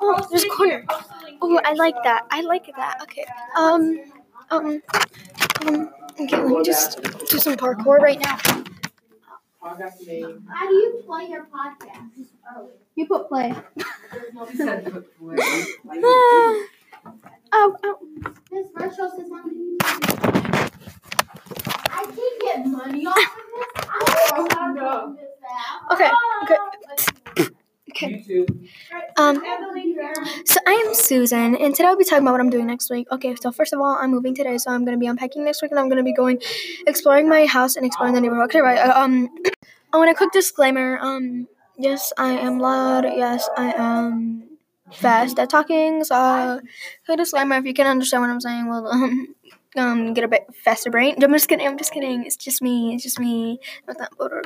Oh, there's a corner. Oh, I like that. I like that. Okay. Um, um, um. Okay, let me just do some parkour right now. How do you play your podcast? You put play. Oh, Oh. This Rachel says one I can get money off of this. I don't know how to do this now. Okay, okay. Okay. Um, so I am Susan, and today I'll be talking about what I'm doing next week. Okay, so first of all, I'm moving today, so I'm gonna be unpacking next week, and I'm gonna be going exploring my house and exploring the neighborhood. Okay, right. uh, Um, I want a quick disclaimer. Um, yes, I am loud. Yes, I am fast at talking. So, quick disclaimer: if you can understand what I'm saying, well, um, um, get a bit faster brain. I'm just kidding. I'm just kidding. It's just me. It's just me with that motor.